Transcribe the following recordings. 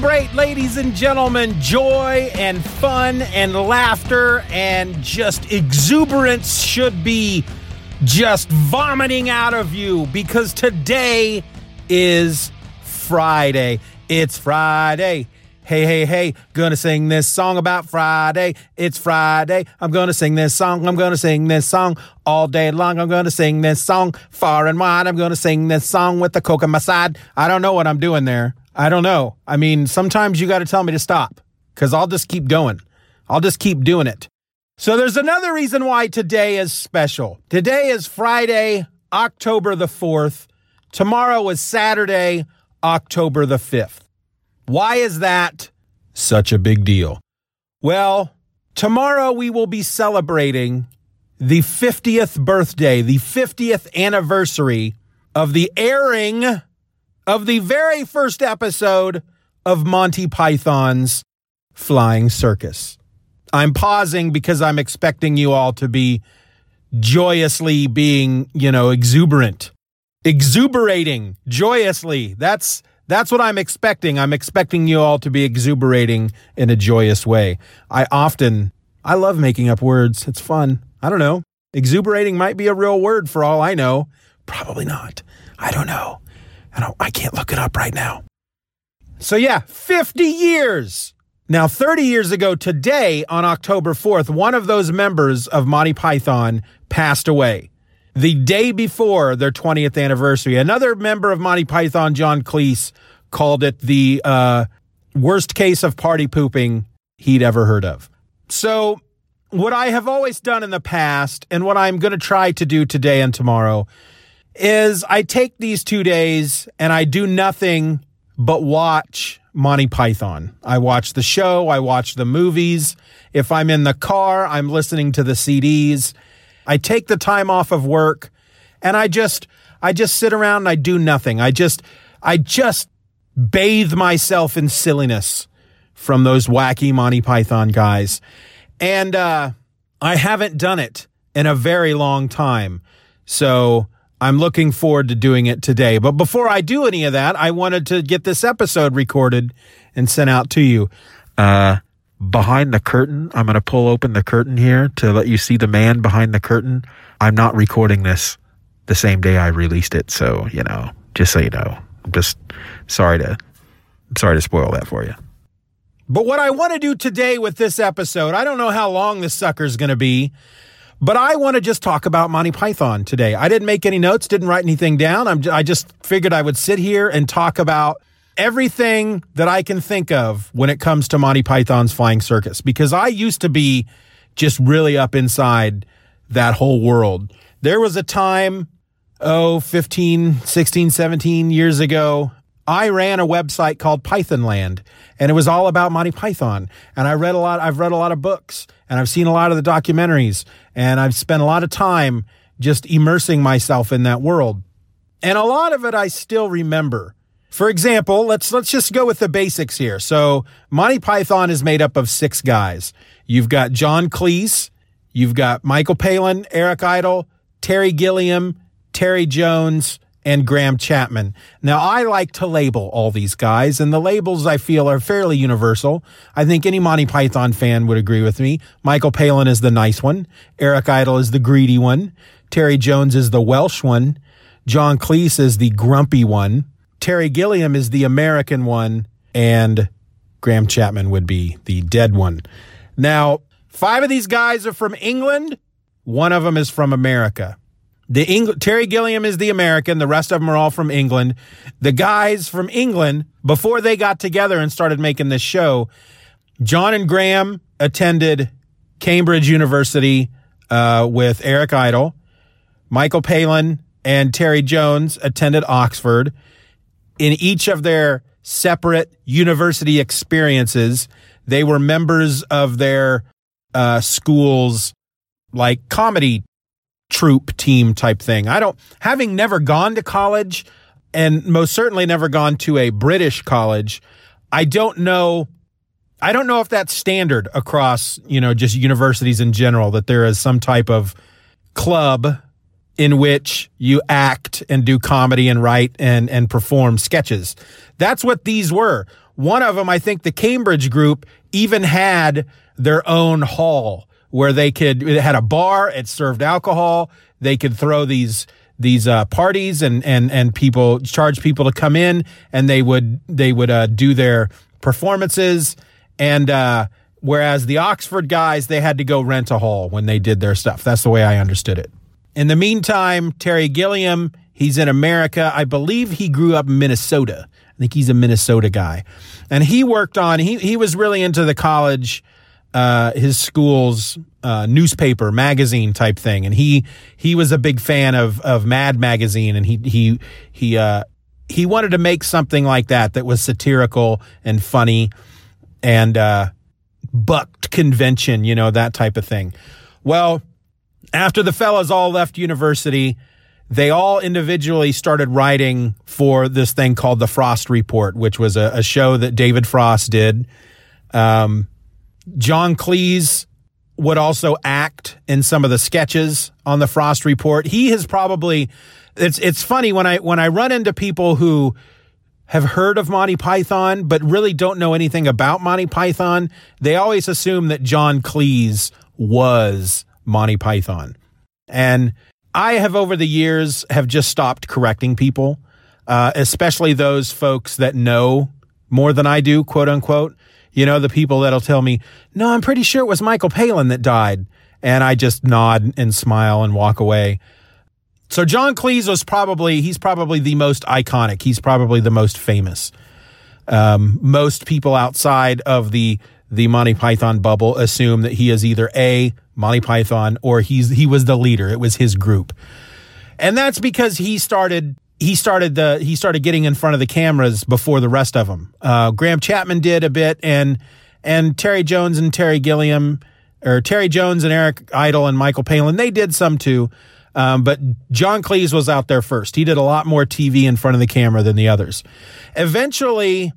Celebrate, ladies and gentlemen, joy and fun and laughter and just exuberance should be just vomiting out of you because today is Friday. It's Friday. Hey, hey, hey, gonna sing this song about Friday. It's Friday. I'm gonna sing this song. I'm gonna sing this song all day long. I'm gonna sing this song far and wide. I'm gonna sing this song with the coke on my side. I don't know what I'm doing there. I don't know. I mean, sometimes you got to tell me to stop because I'll just keep going. I'll just keep doing it. So there's another reason why today is special. Today is Friday, October the 4th. Tomorrow is Saturday, October the 5th. Why is that such a big deal? Well, tomorrow we will be celebrating the 50th birthday, the 50th anniversary of the airing of the very first episode of Monty Python's Flying Circus. I'm pausing because I'm expecting you all to be joyously being, you know, exuberant, exuberating joyously. That's that's what I'm expecting. I'm expecting you all to be exuberating in a joyous way. I often I love making up words. It's fun. I don't know. Exuberating might be a real word for all I know. Probably not. I don't know. I don't I can't look it up right now. So yeah, 50 years. Now 30 years ago today on October 4th, one of those members of Monty Python passed away. The day before their 20th anniversary, another member of Monty Python, John Cleese, called it the uh, worst case of party pooping he'd ever heard of. So, what I have always done in the past, and what I'm going to try to do today and tomorrow, is I take these two days and I do nothing but watch Monty Python. I watch the show, I watch the movies. If I'm in the car, I'm listening to the CDs. I take the time off of work and I just I just sit around and I do nothing. I just I just bathe myself in silliness from those wacky Monty Python guys. And uh I haven't done it in a very long time. So I'm looking forward to doing it today. But before I do any of that, I wanted to get this episode recorded and sent out to you. Uh, behind the curtain, I'm going to pull open the curtain here to let you see the man behind the curtain. I'm not recording this the same day I released it. So, you know, just so you know, I'm just sorry to, sorry to spoil that for you. But what I want to do today with this episode, I don't know how long this sucker's going to be. But I want to just talk about Monty Python today. I didn't make any notes, didn't write anything down. I'm, I just figured I would sit here and talk about everything that I can think of when it comes to Monty Python's Flying Circus because I used to be just really up inside that whole world. There was a time, oh, 15, 16, 17 years ago, I ran a website called Pythonland, and it was all about Monty Python. And I read a lot. I've read a lot of books, and I've seen a lot of the documentaries, and I've spent a lot of time just immersing myself in that world. And a lot of it I still remember. For example, let's let's just go with the basics here. So Monty Python is made up of six guys. You've got John Cleese, you've got Michael Palin, Eric Idle, Terry Gilliam, Terry Jones, and Graham Chapman. Now, I like to label all these guys, and the labels I feel are fairly universal. I think any Monty Python fan would agree with me. Michael Palin is the nice one. Eric Idle is the greedy one. Terry Jones is the Welsh one. John Cleese is the grumpy one. Terry Gilliam is the American one, and Graham Chapman would be the dead one. Now, five of these guys are from England. One of them is from America. The Eng- Terry Gilliam is the American. The rest of them are all from England. The guys from England, before they got together and started making this show, John and Graham attended Cambridge University uh, with Eric Idle. Michael Palin and Terry Jones attended Oxford in each of their separate university experiences, they were members of their uh, school's like comedy troupe team type thing. I don't, having never gone to college and most certainly never gone to a British college, I don't know. I don't know if that's standard across, you know, just universities in general, that there is some type of club in which you act and do comedy and write and, and perform sketches. That's what these were. One of them, I think the Cambridge group even had their own hall where they could, it had a bar, it served alcohol. They could throw these, these, uh, parties and, and, and people charge people to come in and they would, they would, uh, do their performances. And, uh, whereas the Oxford guys, they had to go rent a hall when they did their stuff. That's the way I understood it. In the meantime, Terry Gilliam, he's in America. I believe he grew up in Minnesota. I think he's a Minnesota guy. And he worked on, he, he was really into the college, uh, his school's uh, newspaper, magazine type thing. And he, he was a big fan of, of Mad Magazine. And he, he, he, uh, he wanted to make something like that that was satirical and funny and, uh, bucked convention, you know, that type of thing. Well, after the fellas all left university, they all individually started writing for this thing called the Frost Report, which was a, a show that David Frost did. Um, John Cleese would also act in some of the sketches on the Frost Report. He has probably it's it's funny when I when I run into people who have heard of Monty Python but really don't know anything about Monty Python, they always assume that John Cleese was Monty Python. And I have over the years have just stopped correcting people, uh, especially those folks that know more than I do, quote unquote. You know, the people that'll tell me, no, I'm pretty sure it was Michael Palin that died. And I just nod and smile and walk away. So John Cleese was probably, he's probably the most iconic. He's probably the most famous. Um, most people outside of the, the Monty Python bubble assume that he is either A, Monty Python, or he's he was the leader. It was his group, and that's because he started he started the he started getting in front of the cameras before the rest of them. Uh, Graham Chapman did a bit, and and Terry Jones and Terry Gilliam, or Terry Jones and Eric Idle and Michael Palin, they did some too. Um, but John Cleese was out there first. He did a lot more TV in front of the camera than the others. Eventually,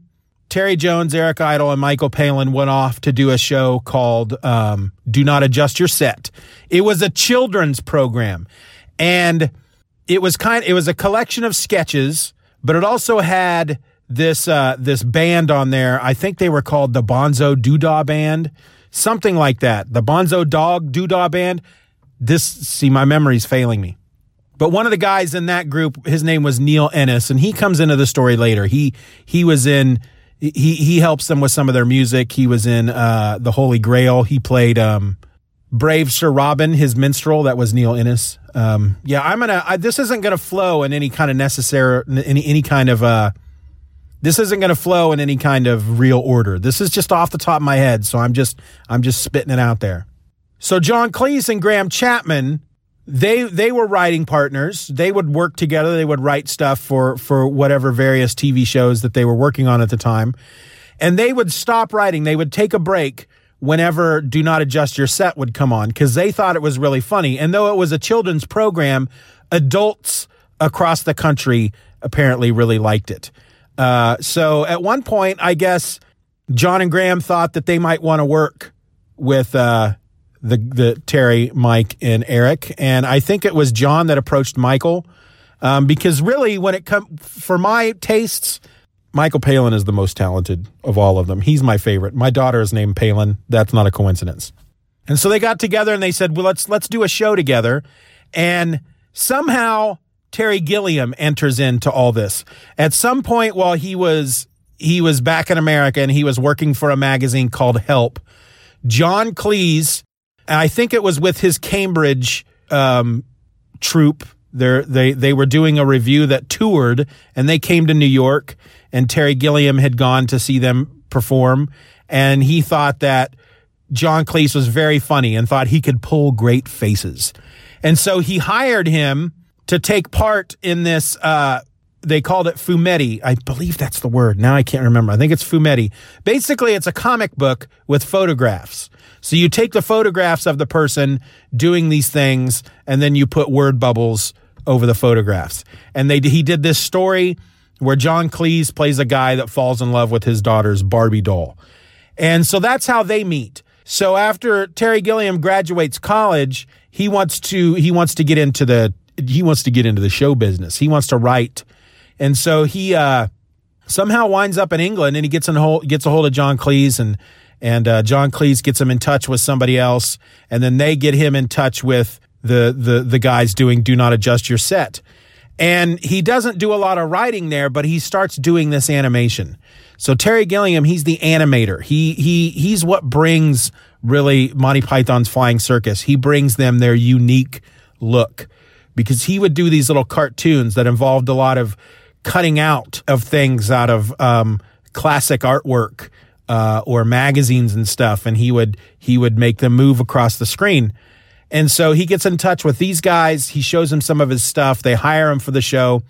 Terry Jones, Eric Idle, and Michael Palin went off to do a show called um, Do Not Adjust Your Set. It was a children's program. And it was kind it was a collection of sketches, but it also had this uh, this band on there. I think they were called the Bonzo Doodah Band, something like that. The Bonzo Dog Doodah Band. This see my memory's failing me. But one of the guys in that group, his name was Neil Innes, and he comes into the story later. He he was in he he helps them with some of their music. He was in uh, the Holy Grail. He played um, Brave Sir Robin, his minstrel. That was Neil Innes. Um, yeah, I'm gonna. I, this isn't gonna flow in any kind of necessary any any kind of. Uh, this isn't gonna flow in any kind of real order. This is just off the top of my head, so I'm just I'm just spitting it out there. So John Cleese and Graham Chapman they they were writing partners. They would work together. They would write stuff for for whatever various TV shows that they were working on at the time. And they would stop writing. They would take a break whenever Do Not Adjust Your Set would come on because they thought it was really funny. And though it was a children's program, adults across the country apparently really liked it. Uh, so at one point, I guess John and Graham thought that they might want to work with uh, the the Terry, Mike, and Eric, and I think it was John that approached Michael um, because really, when it comes for my tastes, Michael Palin is the most talented of all of them. He's my favorite. My daughter is named Palin. That's not a coincidence. And so they got together and they said, "Well, let's let's do a show together." And somehow Terry Gilliam enters into all this. At some point while he was he was back in America and he was working for a magazine called Help, John Cleese I think it was with his Cambridge um, troupe. They're, they they were doing a revue that toured, and they came to New York, and Terry Gilliam had gone to see them perform, and he thought that John Cleese was very funny and thought he could pull great faces, and so he hired him to take part in this. Uh, they called it Fumetti. I believe that's the word. Now I can't remember. I think it's Fumetti. Basically, it's a comic book with photographs. So you take the photographs of the person doing these things and then you put word bubbles over the photographs. And they he did this story where John Cleese plays a guy that falls in love with his daughter's Barbie doll. And so that's how they meet. So after Terry Gilliam graduates college, he wants to he wants to get into the he wants to get into the show business. He wants to write. And so he uh somehow winds up in England and he gets in hold, gets a hold of John Cleese and and uh, John Cleese gets him in touch with somebody else, and then they get him in touch with the the the guys doing "Do Not Adjust Your Set." And he doesn't do a lot of writing there, but he starts doing this animation. So Terry Gilliam, he's the animator. He he he's what brings really Monty Python's Flying Circus. He brings them their unique look because he would do these little cartoons that involved a lot of cutting out of things out of um, classic artwork uh, or magazines and stuff, and he would he would make them move across the screen. And so he gets in touch with these guys. He shows them some of his stuff. They hire him for the show,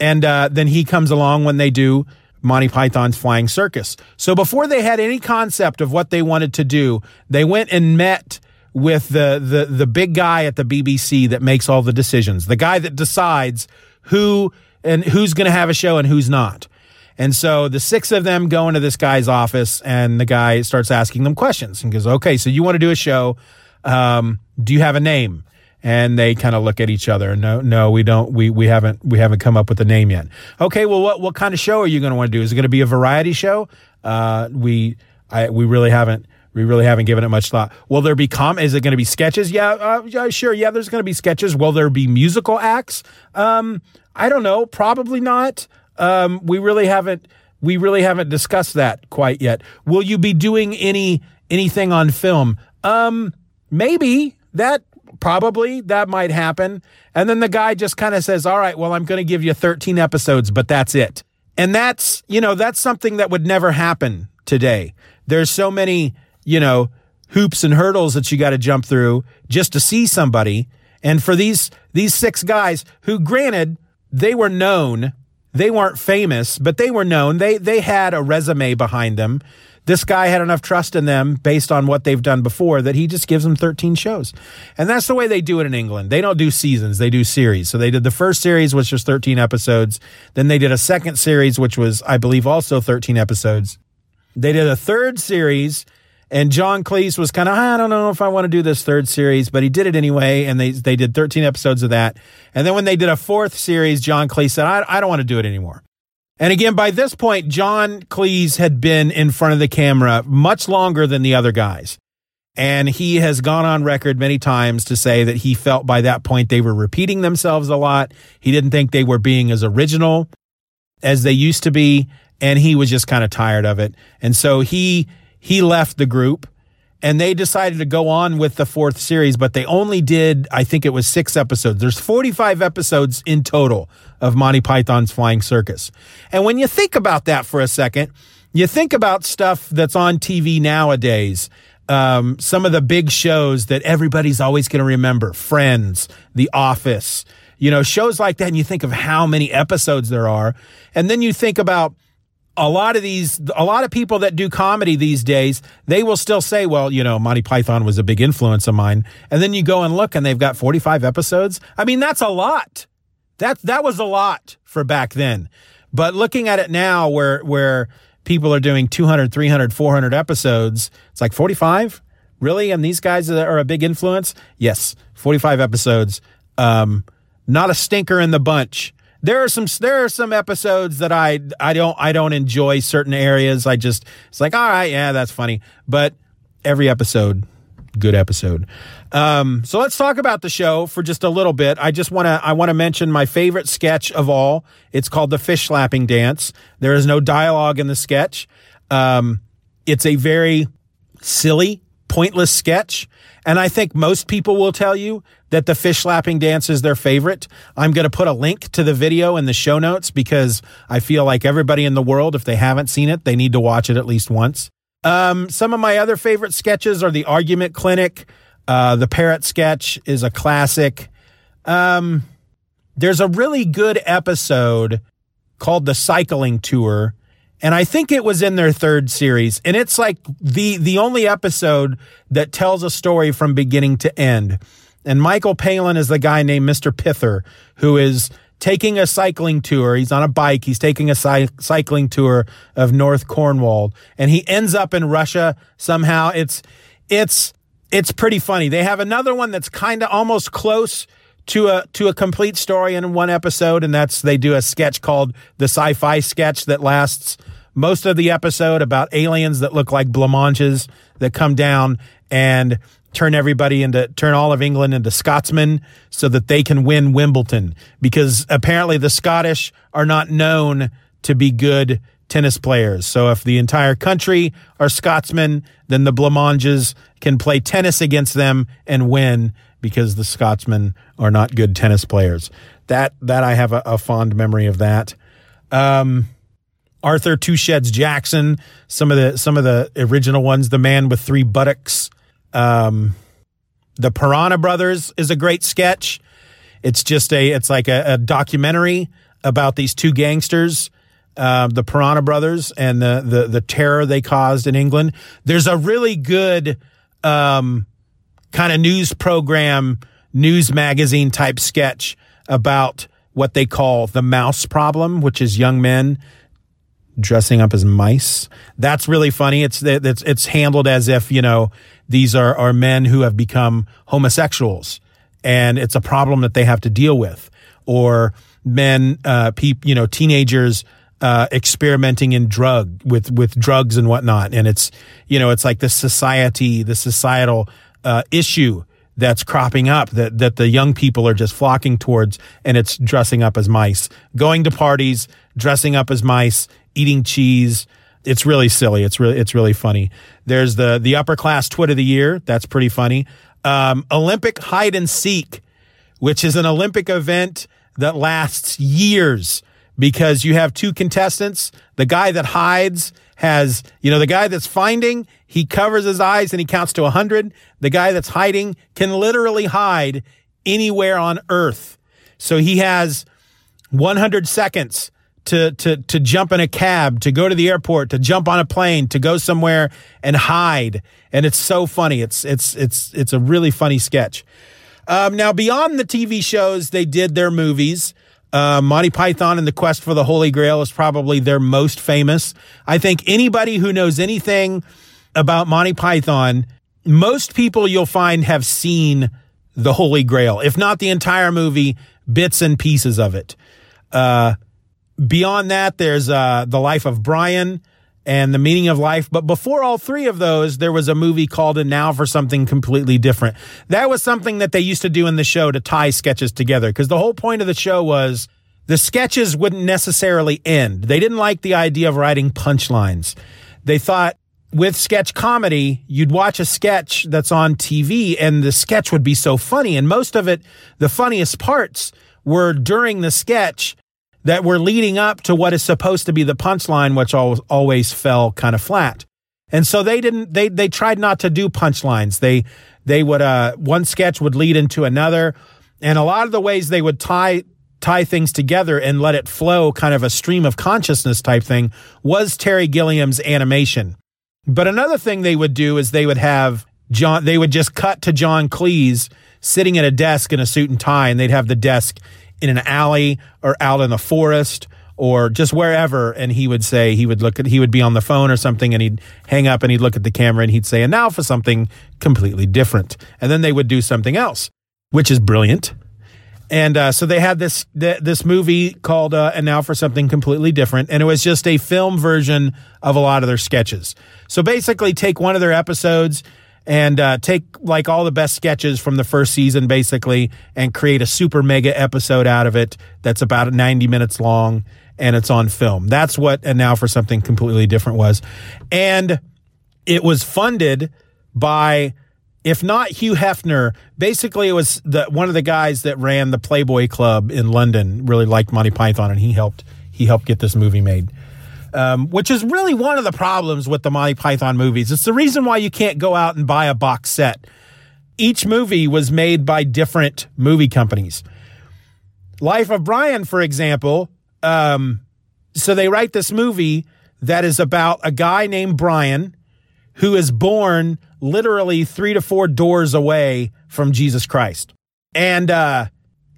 and uh, then he comes along when they do Monty Python's Flying Circus. So before they had any concept of what they wanted to do, they went and met with the the the big guy at the BBC that makes all the decisions, the guy that decides who and who's going to have a show and who's not. And so the six of them go into this guy's office, and the guy starts asking them questions and goes, "Okay, so you want to do a show? Um, do you have a name?" And they kind of look at each other. No, no, we don't. We we haven't we haven't come up with a name yet. Okay, well, what what kind of show are you going to want to do? Is it going to be a variety show? Uh, we I we really haven't we really haven't given it much thought. Will there be com? Is it going to be sketches? Yeah, uh, yeah, sure. Yeah, there's going to be sketches. Will there be musical acts? Um, I don't know. Probably not. Um, we really haven't we really haven't discussed that quite yet. Will you be doing any anything on film? Um, maybe that probably that might happen. And then the guy just kind of says, "All right, well, I'm going to give you 13 episodes, but that's it." And that's, you know, that's something that would never happen today. There's so many, you know, hoops and hurdles that you got to jump through just to see somebody. And for these these six guys who granted they were known they weren't famous, but they were known. They they had a resume behind them. This guy had enough trust in them based on what they've done before that he just gives them 13 shows. And that's the way they do it in England. They don't do seasons, they do series. So they did the first series, which was 13 episodes. Then they did a second series, which was, I believe, also 13 episodes. They did a third series and John Cleese was kind of, I don't know if I want to do this third series, but he did it anyway. And they, they did 13 episodes of that. And then when they did a fourth series, John Cleese said, I, I don't want to do it anymore. And again, by this point, John Cleese had been in front of the camera much longer than the other guys. And he has gone on record many times to say that he felt by that point they were repeating themselves a lot. He didn't think they were being as original as they used to be. And he was just kind of tired of it. And so he he left the group and they decided to go on with the fourth series, but they only did, I think it was six episodes. There's 45 episodes in total of Monty Python's Flying Circus. And when you think about that for a second, you think about stuff that's on TV nowadays. um, some of the big shows that everybody's always going to remember Friends, The Office, you know, shows like that. And you think of how many episodes there are. And then you think about a lot of these, a lot of people that do comedy these days, they will still say, well, you know, Monty Python was a big influence of mine. And then you go and look and they've got 45 episodes. I mean, that's a lot. That, that was a lot for back then. But looking at it now where, where people are doing 200, 300, 400 episodes, it's like 45? Really? And these guys are a big influence? Yes, 45 episodes. Um, not a stinker in the bunch there are some there are some episodes that I I don't I don't enjoy certain areas. I just it's like all right, yeah, that's funny. But every episode, good episode. Um, so let's talk about the show for just a little bit. I just want to I want to mention my favorite sketch of all. It's called the fish slapping dance. There is no dialogue in the sketch. Um, it's a very silly, pointless sketch. And I think most people will tell you that the fish slapping dance is their favorite. I'm going to put a link to the video in the show notes because I feel like everybody in the world, if they haven't seen it, they need to watch it at least once. Um, some of my other favorite sketches are the Argument Clinic. Uh, the Parrot sketch is a classic. Um, there's a really good episode called The Cycling Tour and I think it was in their third series. And it's like the the only episode that tells a story from beginning to end. And Michael Palin is the guy named Mr. Pither who is taking a cycling tour. He's on a bike. He's taking a cy- cycling tour of North Cornwall, and he ends up in Russia somehow. It's it's it's pretty funny. They have another one that's kind of almost close to a to a complete story in one episode, and that's they do a sketch called the sci-fi sketch that lasts most of the episode about aliens that look like blancmanges that come down and turn everybody into turn all of England into Scotsmen so that they can win Wimbledon because apparently the Scottish are not known to be good tennis players. So if the entire country are Scotsmen, then the Blancmanges can play tennis against them and win because the Scotsmen are not good tennis players. That that I have a, a fond memory of that. Um, Arthur Two Sheds Jackson, some of the some of the original ones, the man with three buttocks. Um, the Piranha Brothers is a great sketch. It's just a it's like a, a documentary about these two gangsters, uh, the Piranha Brothers, and the, the the terror they caused in England. There's a really good um, kind of news program, news magazine type sketch about what they call the mouse problem, which is young men dressing up as mice. That's really funny. It's it's it's handled as if you know these are are men who have become homosexuals, and it's a problem that they have to deal with, or men, uh, you know, teenagers. Uh, experimenting in drug with with drugs and whatnot, and it's you know it's like the society, the societal uh, issue that's cropping up that that the young people are just flocking towards, and it's dressing up as mice, going to parties, dressing up as mice, eating cheese. It's really silly. It's really it's really funny. There's the the upper class twit of the year. That's pretty funny. Um, Olympic hide and seek, which is an Olympic event that lasts years because you have two contestants. The guy that hides has, you know, the guy that's finding, he covers his eyes and he counts to 100. The guy that's hiding can literally hide anywhere on earth. So he has 100 seconds to, to, to jump in a cab, to go to the airport, to jump on a plane, to go somewhere and hide. And it's so funny. It's, it's, it's, it's a really funny sketch. Um, now, beyond the TV shows, they did their movies. Uh, Monty Python and the Quest for the Holy Grail is probably their most famous. I think anybody who knows anything about Monty Python, most people you'll find have seen the Holy Grail, if not the entire movie, bits and pieces of it. Uh, Beyond that, there's uh, The Life of Brian and The Meaning of Life. But before all three of those, there was a movie called And Now for Something Completely Different. That was something that they used to do in the show to tie sketches together because the whole point of the show was the sketches wouldn't necessarily end. They didn't like the idea of writing punchlines. They thought with sketch comedy, you'd watch a sketch that's on TV and the sketch would be so funny. And most of it, the funniest parts were during the sketch that were leading up to what is supposed to be the punchline, which always fell kind of flat. And so they didn't they they tried not to do punchlines. They they would uh one sketch would lead into another and a lot of the ways they would tie tie things together and let it flow kind of a stream of consciousness type thing was Terry Gilliam's animation. But another thing they would do is they would have John they would just cut to John Cleese sitting at a desk in a suit and tie and they'd have the desk in an alley or out in the forest or just wherever and he would say he would look at he would be on the phone or something and he'd hang up and he'd look at the camera and he'd say and now for something completely different. And then they would do something else which is brilliant. And uh, so they had this th- this movie called uh, and now for something completely different and it was just a film version of a lot of their sketches. So basically take one of their episodes and uh, take like all the best sketches from the first season basically and create a super mega episode out of it that's about 90 minutes long and it's on film. That's what and now for something completely different was. And it was funded by if not Hugh Hefner, basically it was the one of the guys that ran the Playboy Club in London really liked Monty Python and he helped he helped get this movie made. Um, which is really one of the problems with the Monty Python movies. It's the reason why you can't go out and buy a box set. Each movie was made by different movie companies. Life of Brian, for example, um, so they write this movie that is about a guy named Brian who is born literally three to four doors away from Jesus Christ. And uh,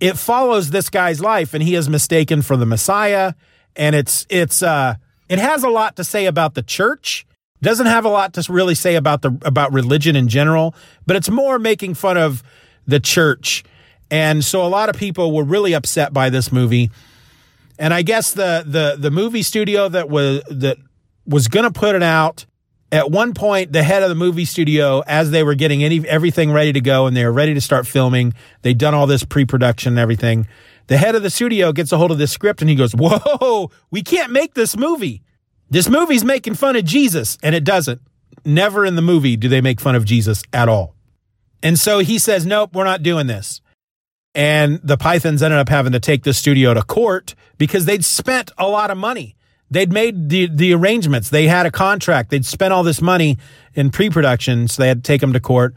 it follows this guy's life, and he is mistaken for the Messiah. And it's it's uh, it has a lot to say about the church. Doesn't have a lot to really say about the about religion in general, but it's more making fun of the church. And so a lot of people were really upset by this movie. And I guess the the the movie studio that was that was going to put it out at one point the head of the movie studio as they were getting any everything ready to go and they were ready to start filming they'd done all this pre-production and everything the head of the studio gets a hold of this script and he goes whoa we can't make this movie this movie's making fun of jesus and it doesn't never in the movie do they make fun of jesus at all and so he says nope we're not doing this and the pythons ended up having to take the studio to court because they'd spent a lot of money they'd made the the arrangements. They had a contract. They'd spent all this money in pre-production, so they had to take them to court.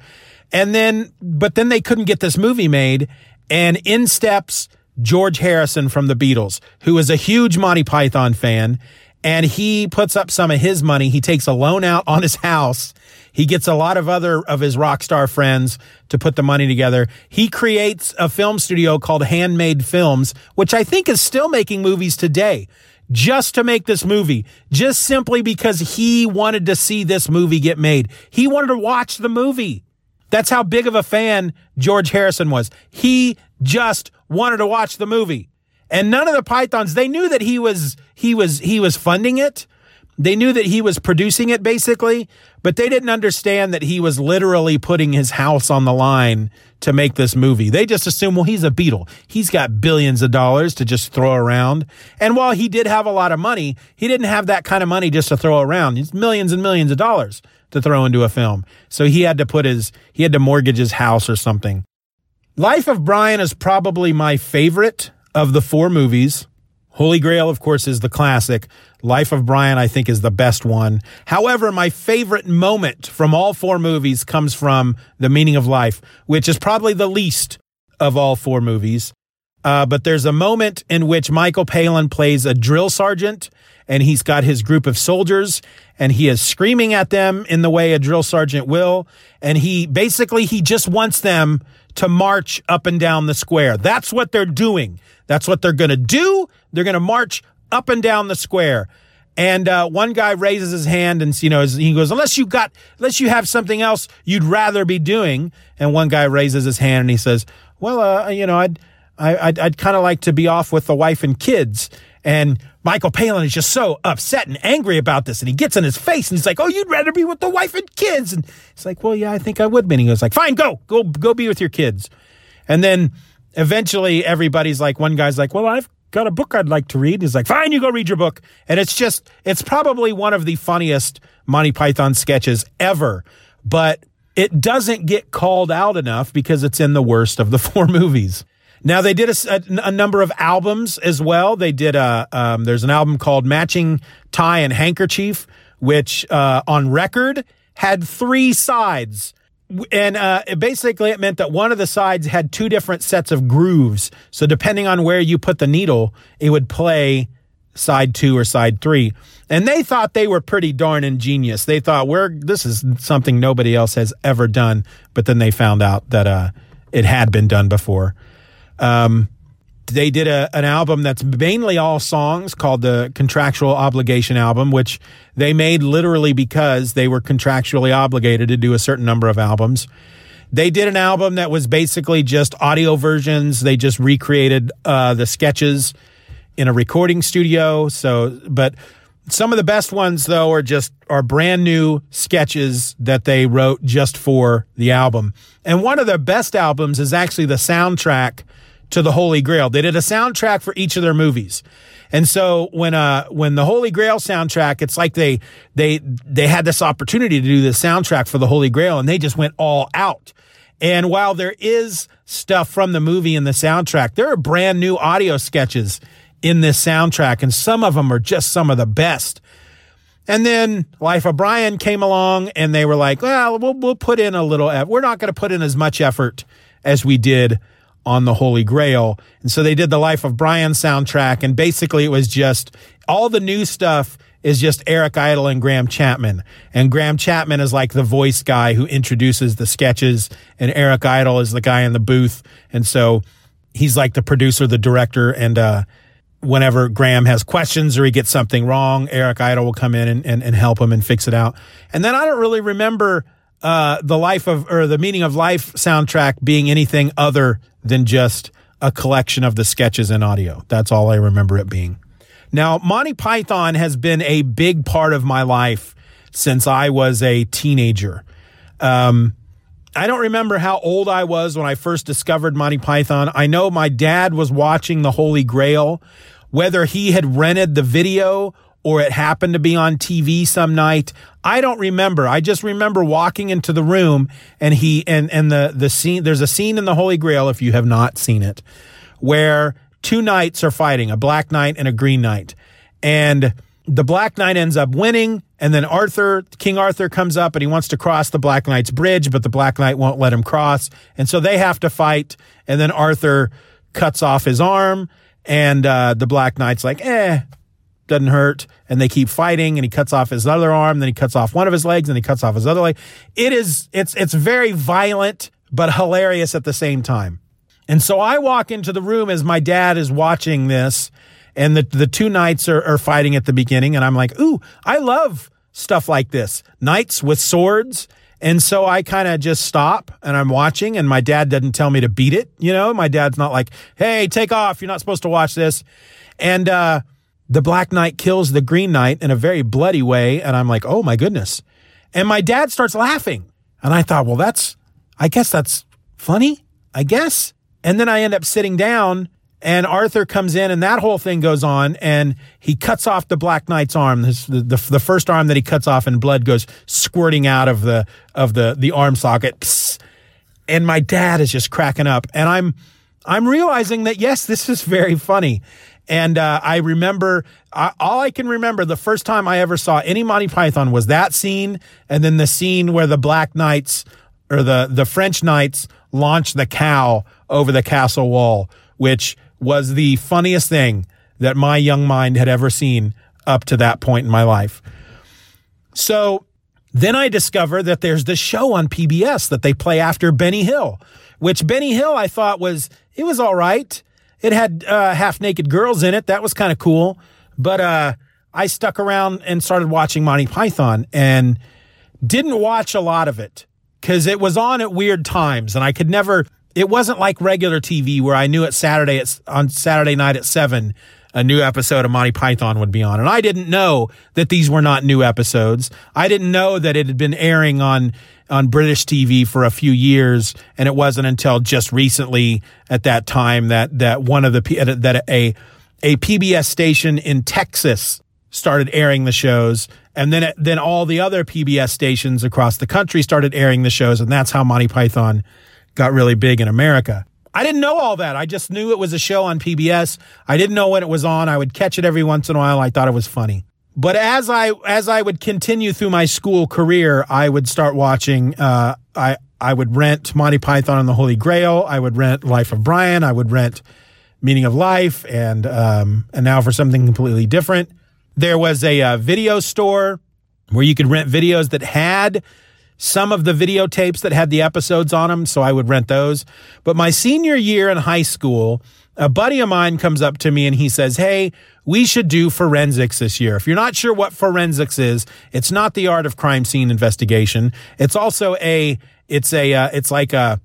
And then, but then they couldn't get this movie made. And in steps George Harrison from the Beatles, who is a huge Monty Python fan, and he puts up some of his money. He takes a loan out on his house. He gets a lot of other of his rock star friends to put the money together. He creates a film studio called Handmade Films, which I think is still making movies today just to make this movie, just simply because he wanted to see this movie get made. He wanted to watch the movie. That's how big of a fan George Harrison was. He just wanted to watch the movie. And none of the Pythons, they knew that he was he was he was funding it. They knew that he was producing it basically, but they didn't understand that he was literally putting his house on the line to make this movie. They just assumed, well, he's a Beatle. He's got billions of dollars to just throw around. And while he did have a lot of money, he didn't have that kind of money just to throw around. It's millions and millions of dollars to throw into a film. So he had to put his, he had to mortgage his house or something. Life of Brian is probably my favorite of the four movies. Holy Grail, of course, is the classic. Life of Brian, I think, is the best one. However, my favorite moment from all four movies comes from The Meaning of Life, which is probably the least of all four movies. Uh, but there's a moment in which Michael Palin plays a drill sergeant and he's got his group of soldiers and he is screaming at them in the way a drill sergeant will. And he basically, he just wants them to march up and down the square. That's what they're doing. That's what they're going to do. They're going to march up and down the square. And uh, one guy raises his hand and you know he goes, unless you got, unless you have something else you'd rather be doing. And one guy raises his hand and he says, well, uh, you know, I'd, I, I'd, I'd kind of like to be off with the wife and kids. And Michael Palin is just so upset and angry about this. And he gets in his face and he's like, Oh, you'd rather be with the wife and kids. And he's like, Well, yeah, I think I would. And he goes like, Fine, go, go, go be with your kids. And then eventually everybody's like, one guy's like, Well, I've got a book I'd like to read. And He's like, Fine, you go read your book. And it's just, it's probably one of the funniest Monty Python sketches ever. But it doesn't get called out enough because it's in the worst of the four movies. Now they did a, a, a, number of albums as well. They did a um, there's an album called Matching Tie and Handkerchief, which uh, on record had three sides. And uh, basically, it meant that one of the sides had two different sets of grooves. So, depending on where you put the needle, it would play side two or side three. And they thought they were pretty darn ingenious. They thought we're this is something nobody else has ever done. But then they found out that uh, it had been done before. Um, they did a, an album that's mainly all songs called the Contractual Obligation Album, which they made literally because they were contractually obligated to do a certain number of albums. They did an album that was basically just audio versions. They just recreated uh, the sketches in a recording studio. So, but some of the best ones though are just are brand new sketches that they wrote just for the album. And one of their best albums is actually the soundtrack to the Holy Grail. They did a soundtrack for each of their movies. And so when uh when the Holy Grail soundtrack, it's like they they they had this opportunity to do the soundtrack for the Holy Grail and they just went all out. And while there is stuff from the movie in the soundtrack, there are brand new audio sketches in this soundtrack, and some of them are just some of the best. And then Life of Brian came along, and they were like, "Well, we'll, we'll put in a little. Effort. we're not going to put in as much effort as we did on the Holy Grail." And so they did the Life of Brian soundtrack, and basically it was just all the new stuff is just Eric Idle and Graham Chapman. And Graham Chapman is like the voice guy who introduces the sketches, and Eric Idle is the guy in the booth. And so he's like the producer, the director, and uh, whenever Graham has questions or he gets something wrong, Eric Idle will come in and, and, and help him and fix it out. And then I don't really remember uh, the life of or the meaning of life soundtrack being anything other than just a collection of the sketches and audio. That's all I remember it being. Now, Monty Python has been a big part of my life since I was a teenager. Um, I don't remember how old I was when I first discovered Monty Python. I know my dad was watching The Holy Grail whether he had rented the video or it happened to be on TV some night. I don't remember. I just remember walking into the room and he and and the the scene there's a scene in the Holy Grail if you have not seen it where two knights are fighting, a black knight and a green knight. And the black knight ends up winning and then Arthur, King Arthur comes up and he wants to cross the black knight's bridge, but the black knight won't let him cross. And so they have to fight and then Arthur cuts off his arm and uh, the Black Knight's like, eh, doesn't hurt. And they keep fighting, and he cuts off his other arm, then he cuts off one of his legs, and he cuts off his other leg. It is, it's, it's very violent, but hilarious at the same time. And so I walk into the room as my dad is watching this, and the, the two knights are, are fighting at the beginning, and I'm like, ooh, I love stuff like this. Knights with swords and so I kind of just stop and I'm watching, and my dad doesn't tell me to beat it. You know, my dad's not like, hey, take off. You're not supposed to watch this. And uh, the Black Knight kills the Green Knight in a very bloody way. And I'm like, oh my goodness. And my dad starts laughing. And I thought, well, that's, I guess that's funny, I guess. And then I end up sitting down and Arthur comes in and that whole thing goes on and he cuts off the Black Knight's arm. The, the, the first arm that he cuts off and blood goes squirting out of the, of the, the arm socket. Psst. And my dad is just cracking up and I'm, I'm realizing that yes, this is very funny. And uh, I remember, uh, all I can remember the first time I ever saw any Monty Python was that scene, and then the scene where the Black Knights or the the French Knights launch the cow over the castle wall, which was the funniest thing that my young mind had ever seen up to that point in my life. So then I discover that there's this show on PBS that they play after Benny Hill, which Benny Hill I thought was, it was all right. It had uh, half naked girls in it. That was kind of cool. But uh, I stuck around and started watching Monty Python and didn't watch a lot of it because it was on at weird times and I could never it wasn't like regular TV where I knew at Saturday it's on Saturday night at seven a new episode of Monty Python would be on. And I didn't know that these were not new episodes. I didn't know that it had been airing on on British TV for a few years, and it wasn't until just recently at that time that that one of the that a a PBS station in Texas started airing the shows, and then it, then all the other PBS stations across the country started airing the shows, and that's how Monty Python got really big in America. I didn't know all that. I just knew it was a show on PBS. I didn't know when it was on. I would catch it every once in a while. I thought it was funny. But as I as I would continue through my school career, I would start watching. Uh, I I would rent Monty Python and the Holy Grail. I would rent Life of Brian. I would rent Meaning of Life, and um, and now for something completely different. There was a, a video store where you could rent videos that had some of the videotapes that had the episodes on them, so I would rent those. But my senior year in high school, a buddy of mine comes up to me and he says, Hey, we should do forensics this year. If you're not sure what forensics is, it's not the art of crime scene investigation. It's also a, it's a, uh, it's like a,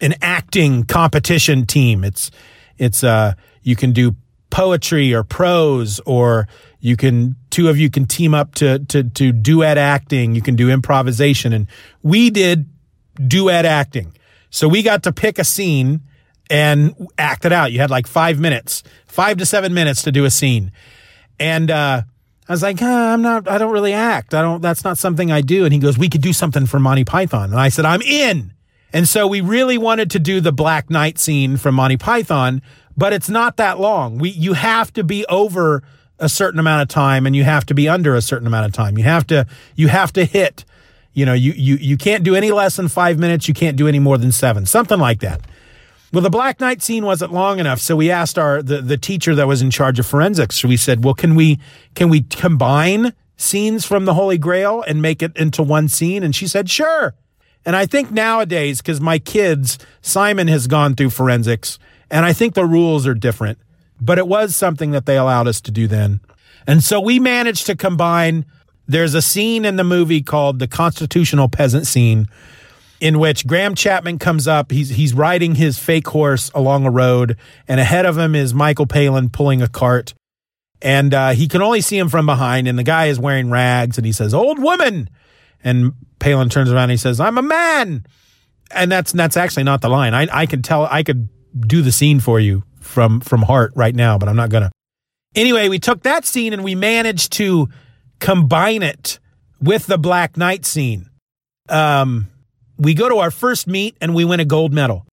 an acting competition team. It's, it's, uh, you can do poetry or prose or you can two of you can team up to to to duet acting. You can do improvisation, and we did duet acting. So we got to pick a scene and act it out. You had like five minutes, five to seven minutes to do a scene, and uh, I was like, I'm not. I don't really act. I don't. That's not something I do. And he goes, We could do something for Monty Python, and I said, I'm in. And so we really wanted to do the Black Knight scene from Monty Python, but it's not that long. We you have to be over a certain amount of time and you have to be under a certain amount of time. You have to you have to hit. You know, you you you can't do any less than five minutes. You can't do any more than seven. Something like that. Well, the Black Knight scene wasn't long enough, so we asked our the, the teacher that was in charge of forensics. We said, "Well, can we can we combine scenes from the Holy Grail and make it into one scene?" And she said, "Sure." And I think nowadays, because my kids, Simon has gone through forensics, and I think the rules are different but it was something that they allowed us to do then. And so we managed to combine. There's a scene in the movie called the Constitutional Peasant Scene, in which Graham Chapman comes up. He's he's riding his fake horse along a road, and ahead of him is Michael Palin pulling a cart, and uh, he can only see him from behind. And the guy is wearing rags, and he says, "Old woman," and Palin turns around and he says, "I'm a man," and that's that's actually not the line. I I could tell I could do the scene for you from from heart right now, but I'm not gonna. Anyway, we took that scene and we managed to combine it with the Black Knight scene. Um, we go to our first meet and we win a gold medal.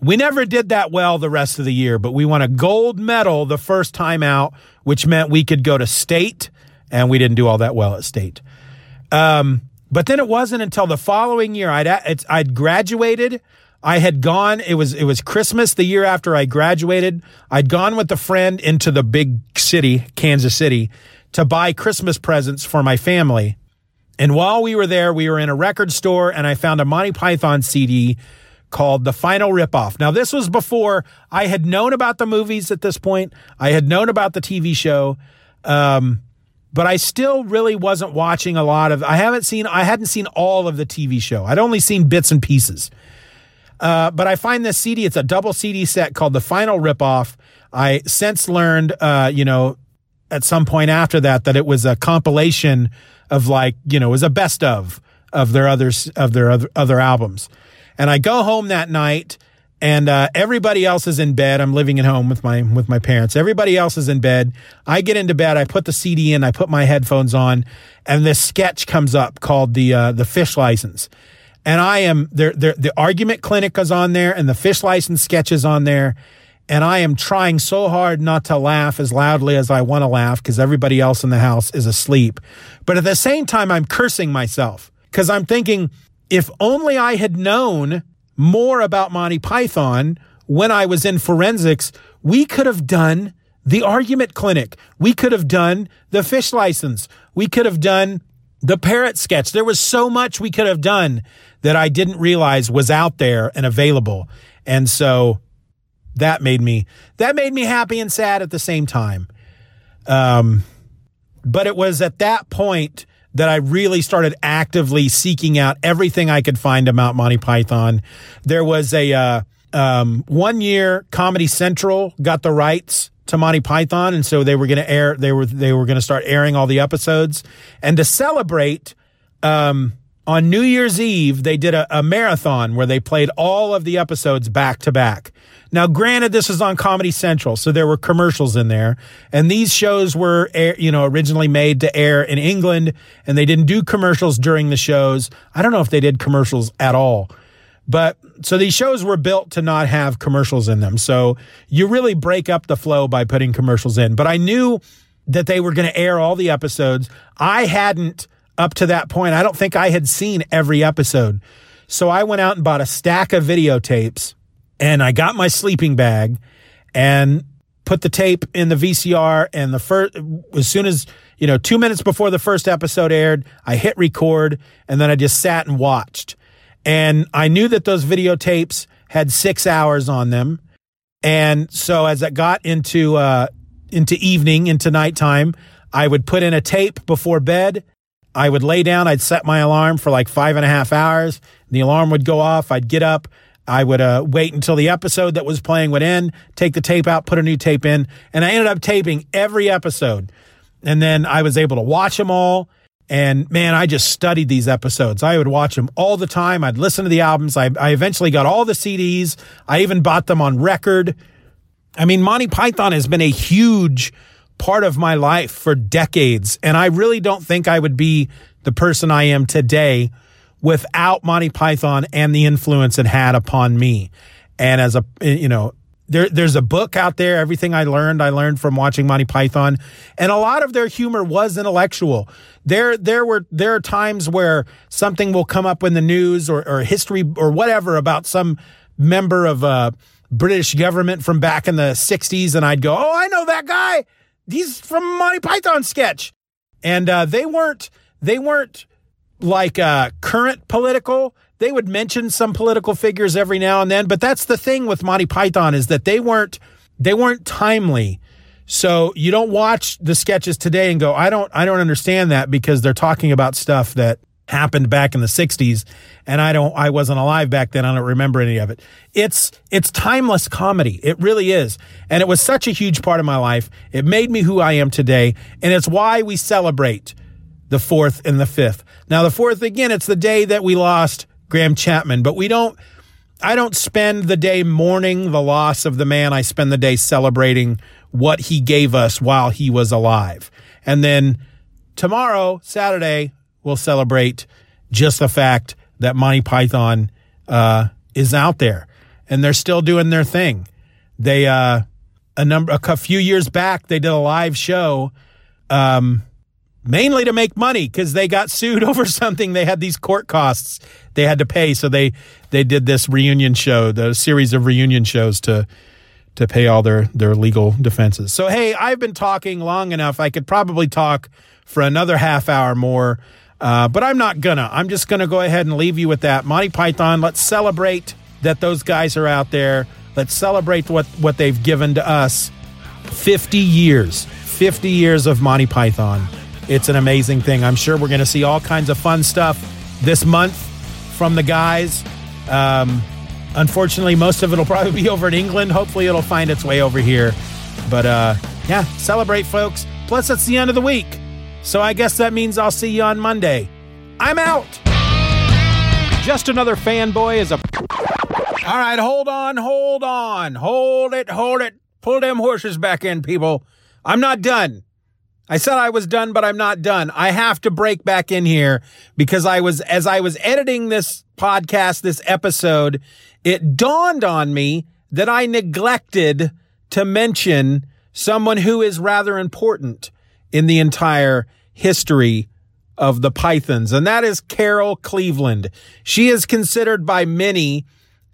We never did that well the rest of the year, but we won a gold medal the first time out, which meant we could go to state, and we didn't do all that well at state. Um, but then it wasn't until the following year I'd I'd graduated. I had gone, it was, it was Christmas the year after I graduated. I'd gone with a friend into the big city, Kansas City, to buy Christmas presents for my family. And while we were there, we were in a record store and I found a Monty Python CD called The Final Ripoff. Now, this was before I had known about the movies at this point. I had known about the TV show. Um, but I still really wasn't watching a lot of I haven't seen I hadn't seen all of the TV show. I'd only seen bits and pieces. Uh, but I find this CD, it's a double CD set called The Final Ripoff. I since learned, uh, you know, at some point after that, that it was a compilation of like, you know, it was a best of of their others of their other, other albums. And I go home that night and uh, everybody else is in bed. I'm living at home with my with my parents. Everybody else is in bed. I get into bed. I put the CD in. I put my headphones on, and this sketch comes up called the uh, the fish license and I am there. The argument clinic is on there, and the fish license sketch is on there, and I am trying so hard not to laugh as loudly as I want to laugh because everybody else in the house is asleep. But at the same time, I'm cursing myself because I'm thinking, if only I had known more about Monty Python when I was in forensics, we could have done the argument clinic. We could have done the fish license. We could have done the parrot sketch. There was so much we could have done that I didn't realize was out there and available. And so that made me that made me happy and sad at the same time. Um, but it was at that point that I really started actively seeking out everything I could find about Monty Python. There was a uh, um, one year Comedy Central got the rights to Monty Python, and so they were going to air. They were they were going to start airing all the episodes, and to celebrate. Um, on New Year's Eve, they did a, a, marathon where they played all of the episodes back to back. Now, granted, this is on Comedy Central, so there were commercials in there, and these shows were, air, you know, originally made to air in England, and they didn't do commercials during the shows. I don't know if they did commercials at all, but so these shows were built to not have commercials in them. So you really break up the flow by putting commercials in. But I knew that they were going to air all the episodes. I hadn't up to that point. I don't think I had seen every episode. So I went out and bought a stack of videotapes and I got my sleeping bag and put the tape in the VCR and the first as soon as you know 2 minutes before the first episode aired I hit record and then I just sat and watched. And I knew that those videotapes had 6 hours on them. And so as it got into uh into evening into nighttime I would put in a tape before bed. I would lay down. I'd set my alarm for like five and a half hours. The alarm would go off. I'd get up I would uh, wait until the episode that was playing would end, take the tape out, put a new tape in, and I ended up taping every episode. And then I was able to watch them all. And man, I just studied these episodes. I would watch them all the time. I'd listen to the albums. I, I eventually got all the CDs. I even bought them on record. I mean, Monty Python has been a huge part of my life for decades. And I really don't think I would be the person I am today without Monty Python and the influence it had upon me. And as a, you know, there, there's a book out there. Everything I learned, I learned from watching Monty Python, and a lot of their humor was intellectual. There, there were there are times where something will come up in the news or, or history or whatever about some member of a British government from back in the '60s, and I'd go, "Oh, I know that guy. He's from Monty Python sketch," and uh, they weren't they weren't like uh, current political. They would mention some political figures every now and then, but that's the thing with Monty Python is that they weren't they weren't timely. So you don't watch the sketches today and go, I don't I don't understand that because they're talking about stuff that happened back in the 60s and I don't I wasn't alive back then I don't remember any of it. It's it's timeless comedy. It really is. And it was such a huge part of my life. It made me who I am today and it's why we celebrate the 4th and the 5th. Now, the fourth, again, it's the day that we lost Graham Chapman, but we don't, I don't spend the day mourning the loss of the man. I spend the day celebrating what he gave us while he was alive. And then tomorrow, Saturday, we'll celebrate just the fact that Monty Python uh, is out there and they're still doing their thing. They, uh, a number, a few years back, they did a live show. Um, mainly to make money because they got sued over something. They had these court costs they had to pay, so they they did this reunion show, the series of reunion shows to to pay all their their legal defenses. So hey, I've been talking long enough. I could probably talk for another half hour more, uh, but I'm not gonna. I'm just gonna go ahead and leave you with that. Monty Python. Let's celebrate that those guys are out there. Let's celebrate what what they've given to us. Fifty years. 50 years of Monty Python. It's an amazing thing. I'm sure we're going to see all kinds of fun stuff this month from the guys. Um, unfortunately, most of it will probably be over in England. Hopefully, it'll find its way over here. But uh, yeah, celebrate, folks. Plus, it's the end of the week. So I guess that means I'll see you on Monday. I'm out. Just another fanboy is a. All right, hold on, hold on, hold it, hold it. Pull them horses back in, people. I'm not done. I said I was done, but I'm not done. I have to break back in here because I was, as I was editing this podcast, this episode, it dawned on me that I neglected to mention someone who is rather important in the entire history of the Pythons, and that is Carol Cleveland. She is considered by many,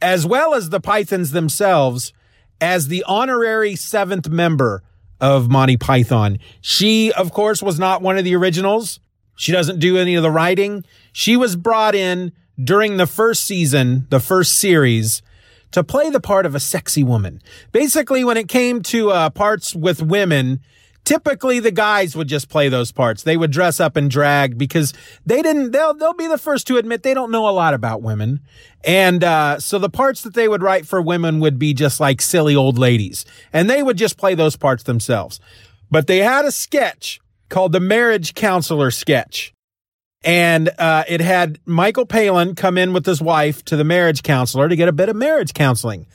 as well as the Pythons themselves, as the honorary seventh member of Monty Python. She, of course, was not one of the originals. She doesn't do any of the writing. She was brought in during the first season, the first series, to play the part of a sexy woman. Basically, when it came to uh, parts with women, typically the guys would just play those parts. They would dress up and drag because they didn't, they'll, they'll be the first to admit they don't know a lot about women. And, uh, so the parts that they would write for women would be just like silly old ladies and they would just play those parts themselves. But they had a sketch called the marriage counselor sketch. And, uh, it had Michael Palin come in with his wife to the marriage counselor to get a bit of marriage counseling.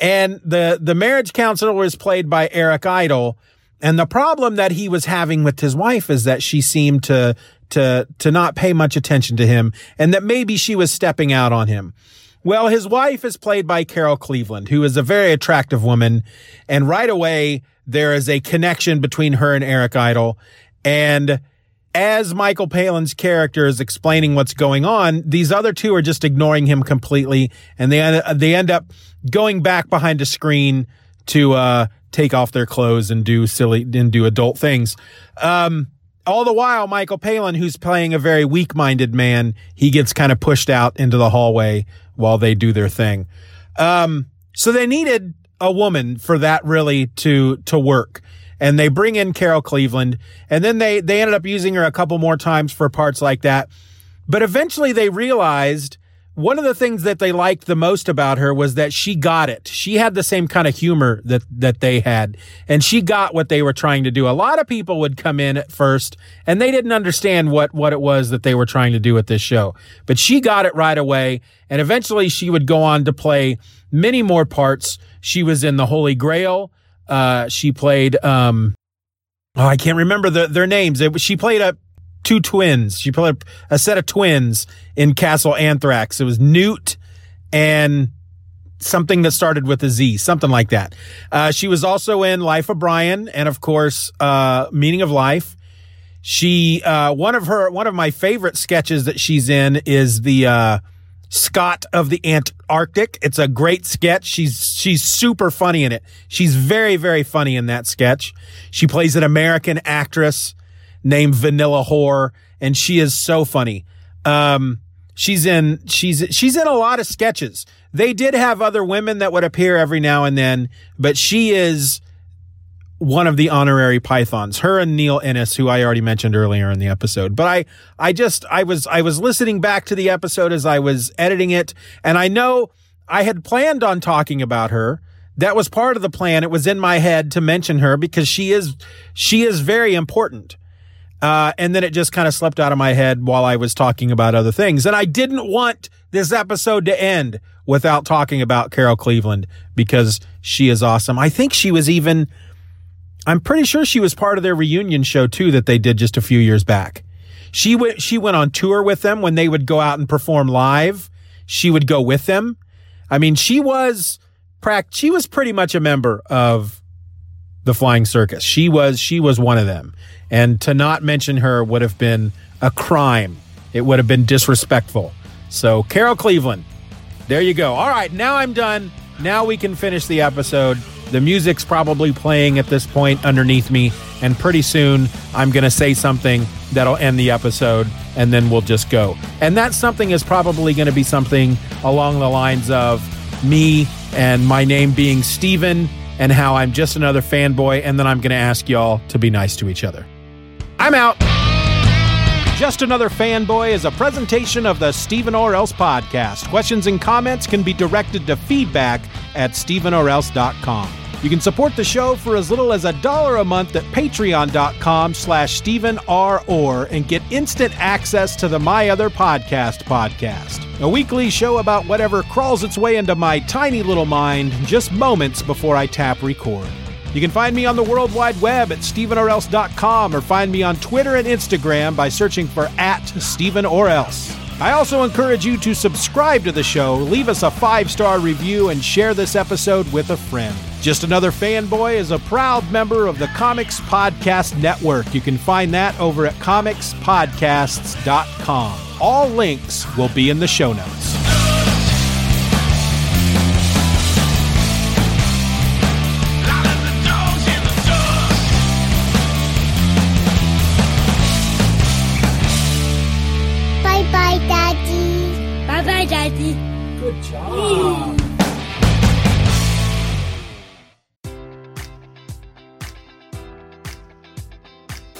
And the, the marriage counselor was played by Eric Idle and the problem that he was having with his wife is that she seemed to, to, to not pay much attention to him and that maybe she was stepping out on him. Well, his wife is played by Carol Cleveland, who is a very attractive woman. And right away, there is a connection between her and Eric Idle. And as Michael Palin's character is explaining what's going on, these other two are just ignoring him completely. And they, they end up going back behind a screen to, uh, take off their clothes and do silly and do adult things. Um, all the while, Michael Palin, who's playing a very weak minded man, he gets kind of pushed out into the hallway while they do their thing. Um, so they needed a woman for that really to, to work. And they bring in Carol Cleveland and then they, they ended up using her a couple more times for parts like that. But eventually they realized one of the things that they liked the most about her was that she got it. She had the same kind of humor that, that they had, and she got what they were trying to do. A lot of people would come in at first and they didn't understand what, what it was that they were trying to do with this show, but she got it right away. And eventually she would go on to play many more parts. She was in the Holy Grail. Uh, she played, um, oh, I can't remember the, their names. It, she played a, two twins. She played a set of twins in Castle Anthrax. It was Newt and something that started with a Z, something like that. Uh, she was also in Life of Brian and of course, uh, Meaning of Life. She, uh, one of her, one of my favorite sketches that she's in is the, uh, Scott of the Antarctic. It's a great sketch. She's, she's super funny in it. She's very, very funny in that sketch. She plays an American actress named Vanilla Hoare, and she is so funny. Um, she's in she's she's in a lot of sketches. They did have other women that would appear every now and then, but she is one of the honorary pythons. Her and Neil Innes, who I already mentioned earlier in the episode. But I I just I was I was listening back to the episode as I was editing it, and I know I had planned on talking about her. That was part of the plan. It was in my head to mention her because she is she is very important. Uh, and then it just kind of slipped out of my head while I was talking about other things. And I didn't want this episode to end without talking about Carol Cleveland because she is awesome. I think she was even, I'm pretty sure she was part of their reunion show too that they did just a few years back. She went, she went on tour with them when they would go out and perform live. She would go with them. I mean, she was, she was pretty much a member of the flying circus. She was, she was one of them. And to not mention her would have been a crime. It would have been disrespectful. So, Carol Cleveland, there you go. All right, now I'm done. Now we can finish the episode. The music's probably playing at this point underneath me, and pretty soon I'm going to say something that'll end the episode, and then we'll just go. And that something is probably going to be something along the lines of me and my name being Stephen, and how I'm just another fanboy, and then I'm going to ask y'all to be nice to each other. I'm out. Just Another Fanboy is a presentation of the Stephen or Else podcast. Questions and comments can be directed to feedback at stephenorelse.com. You can support the show for as little as a dollar a month at patreon.com slash Stephen R. Orr and get instant access to the My Other Podcast podcast. A weekly show about whatever crawls its way into my tiny little mind just moments before I tap record. You can find me on the World Wide Web at StephenOrElse.com or find me on Twitter and Instagram by searching for at Stephen or Else. I also encourage you to subscribe to the show, leave us a five star review, and share this episode with a friend. Just Another Fanboy is a proud member of the Comics Podcast Network. You can find that over at comicspodcasts.com. All links will be in the show notes. Bye bye, Daddy. Bye bye, Daddy. Good job.